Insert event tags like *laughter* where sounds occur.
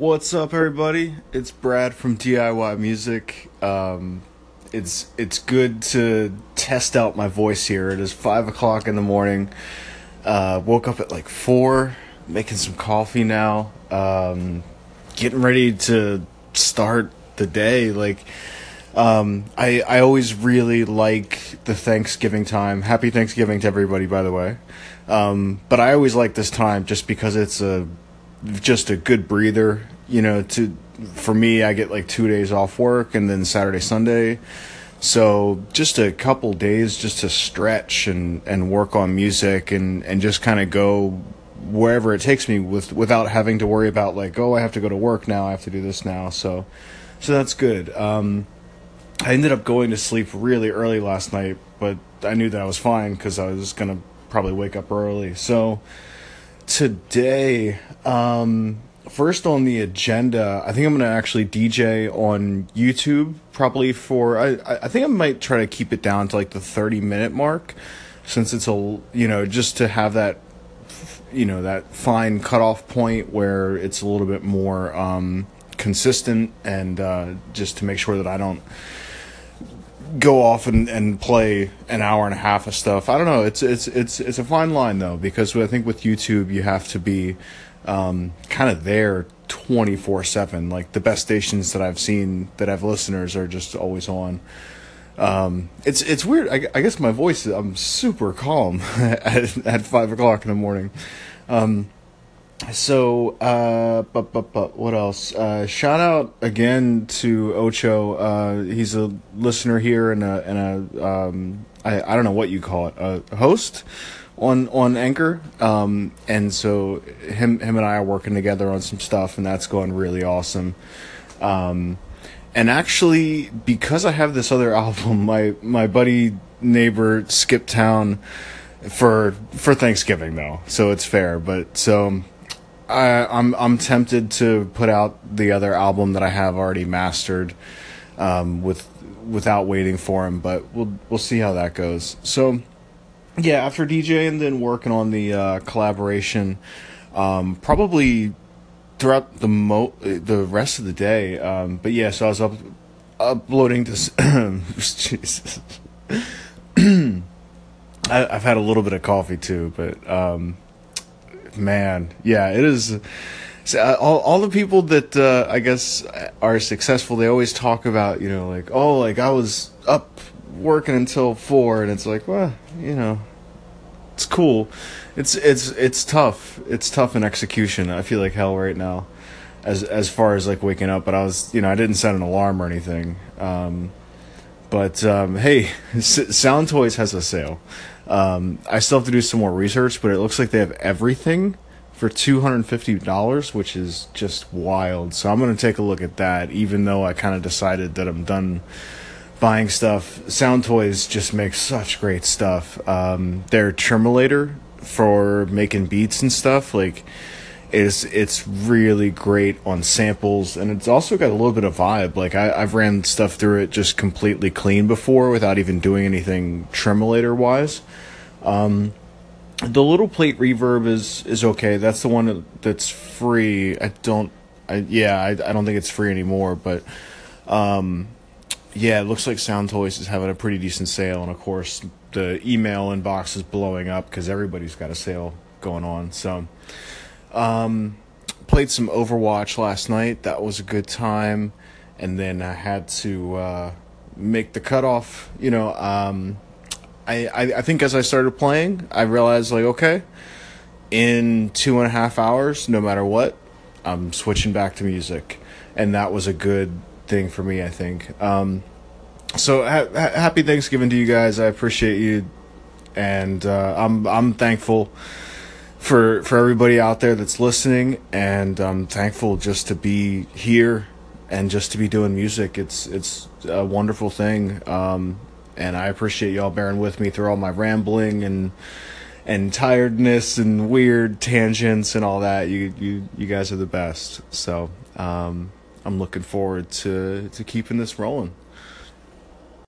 What's up, everybody? It's Brad from DIY Music. Um, it's it's good to test out my voice here. It is five o'clock in the morning. Uh, woke up at like four, making some coffee now. Um, getting ready to start the day. Like, um, I I always really like the Thanksgiving time. Happy Thanksgiving to everybody, by the way. Um, but I always like this time just because it's a just a good breather. You know, to for me, I get like two days off work and then Saturday, Sunday. So just a couple days just to stretch and, and work on music and, and just kind of go wherever it takes me with without having to worry about like oh I have to go to work now I have to do this now so so that's good. Um, I ended up going to sleep really early last night, but I knew that I was fine because I was gonna probably wake up early. So today, um, first on the agenda, I think I'm gonna actually DJ on YouTube probably for I I think I might try to keep it down to like the 30 minute mark since it's a you know just to have that you know that fine cutoff point where it's a little bit more um, consistent and uh, just to make sure that I don't go off and, and play an hour and a half of stuff. I don't know. It's it's it's it's a fine line though because I think with YouTube you have to be um, kind of there twenty four seven. Like the best stations that I've seen that have listeners are just always on. Um, it's it's weird. I, I, guess my voice. I'm super calm *laughs* at, at five o'clock in the morning. Um, so, uh, but, but, but, what else? Uh, shout out again to Ocho. Uh, he's a listener here and a, and a, um, I, I don't know what you call it, a host on, on Anchor. Um, and so him, him and I are working together on some stuff and that's going really awesome. Um, and actually, because I have this other *laughs* album, my, my buddy neighbor Skip Town for, for Thanksgiving though. So it's fair, but so, I, I'm I'm tempted to put out the other album that I have already mastered, um, with without waiting for him. But we'll we'll see how that goes. So, yeah, after DJ and then working on the uh, collaboration, um, probably throughout the mo the rest of the day. Um, but yeah, so I was up uploading this. *coughs* Jesus. *coughs* I, have had a little bit of coffee too, but um, man, yeah, it is. Uh, all, all the people that uh, I guess are successful, they always talk about, you know, like, oh, like I was up working until four, and it's like, well, you know, it's cool. It's it's it's tough. It's tough in execution. I feel like hell right now, as as far as like waking up. But I was, you know, I didn't set an alarm or anything. Um, but um, hey, Sound Toys has a sale. Um, I still have to do some more research, but it looks like they have everything for two hundred fifty dollars, which is just wild. So I'm gonna take a look at that, even though I kind of decided that I'm done buying stuff. Sound Toys just makes such great stuff. Um, their Tremolator for making beats and stuff, like is it's really great on samples and it's also got a little bit of vibe. Like I, i've ran stuff through it just completely clean before without even doing anything tremolator wise. Um, the little plate reverb is is okay. That's the one that's free. I don't I, yeah I, I don't think it's free anymore but um, yeah it looks like sound toys is having a pretty decent sale and of course the email inbox is blowing up because everybody's got a sale going on so um, played some Overwatch last night. That was a good time. And then I had to uh, make the cutoff. You know, um, I, I, I think as I started playing, I realized like, okay, in two and a half hours, no matter what, I'm switching back to music, and that was a good thing for me. I think. Um, so ha- happy Thanksgiving to you guys. I appreciate you, and uh, I'm I'm thankful for for everybody out there that's listening, and I'm thankful just to be here and just to be doing music. It's it's a wonderful thing, um, and I appreciate y'all bearing with me through all my rambling and and tiredness and weird tangents and all that. You you you guys are the best. So um, I'm looking forward to to keeping this rolling.